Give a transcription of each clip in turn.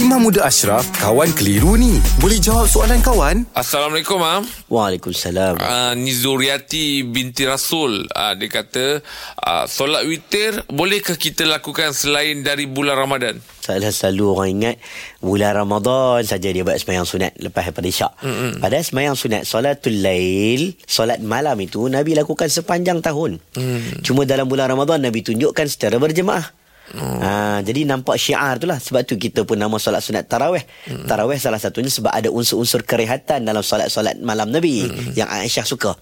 Imam Muda Ashraf, kawan keliru ni. Boleh jawab soalan kawan? Assalamualaikum, Mam. Waalaikumsalam. Uh, ni Zuriati binti Rasul. Uh, dia kata, uh, solat witir bolehkah kita lakukan selain dari bulan Ramadan? Salah selalu orang ingat bulan Ramadan saja dia buat semayang sunat lepas daripada isyak. Mm-hmm. Padahal semayang sunat solatul lail, solat malam itu Nabi lakukan sepanjang tahun. Mm. Cuma dalam bulan Ramadan Nabi tunjukkan secara berjemaah. Hmm. Ha, jadi nampak syiar tu lah Sebab tu kita pun nama solat sunat tarawih hmm. Tarawih salah satunya sebab ada unsur-unsur kerehatan Dalam solat-solat malam Nabi hmm. Yang Aisyah suka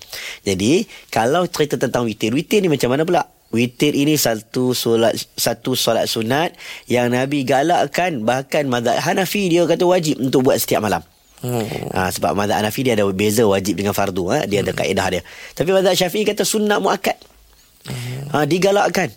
Jadi Kalau cerita tentang witir Witir ni macam mana pula? Witir ini satu solat satu solat sunat yang Nabi galakkan bahkan mazhab Hanafi dia kata wajib untuk buat setiap malam. Hmm. Ha, sebab mazhab Hanafi dia ada beza wajib dengan fardu ha? dia hmm. ada kaedah dia. Tapi mazhab Syafi'i kata sunat muakkad. Hmm. Ha, digalakkan.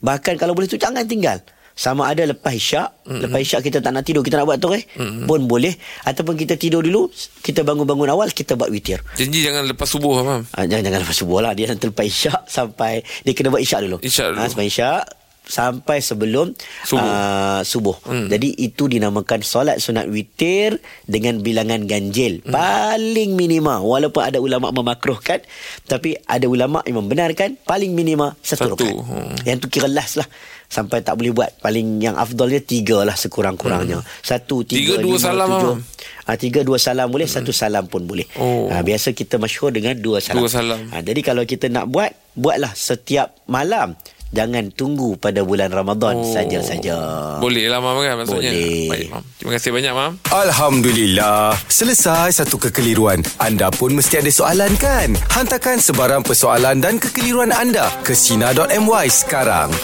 Bahkan kalau boleh tu jangan tinggal. Sama ada lepas isyak. Mm-hmm. lepas isyak kita tak nak tidur kita nak buat tu eh mm-hmm. pun boleh. Ataupun kita tidur dulu kita bangun-bangun awal kita buat witir janji jangan lepas subuh mam. Ha, jangan jangan lepas subuh lah. Dia nanti lepas isyak sampai dia kena buat isyak dulu. Isyak dulu. Ha, sampai isyak sampai sebelum subuh. Uh, subuh. Hmm. Jadi itu dinamakan solat sunat witir dengan bilangan ganjil. Hmm. Paling minima walaupun ada ulama memakruhkan tapi ada ulama yang membenarkan paling minima satu, satu. Hmm. Yang tu kira last lah sampai tak boleh buat paling yang afdalnya tiga lah sekurang-kurangnya hmm. satu tiga, tiga dua lima, salam tujuh. Ha, tiga dua salam boleh hmm. satu salam pun boleh oh. ha, biasa kita masyhur dengan dua salam, dua salam. Ha, jadi kalau kita nak buat buatlah setiap malam Jangan tunggu pada bulan Ramadan oh. saja-saja. Boleh lah, Mam, kan maksudnya? Boleh. Baik, Mam. Terima kasih banyak, Mam. Alhamdulillah. Selesai satu kekeliruan. Anda pun mesti ada soalan, kan? Hantarkan sebarang persoalan dan kekeliruan anda ke Sina.my sekarang.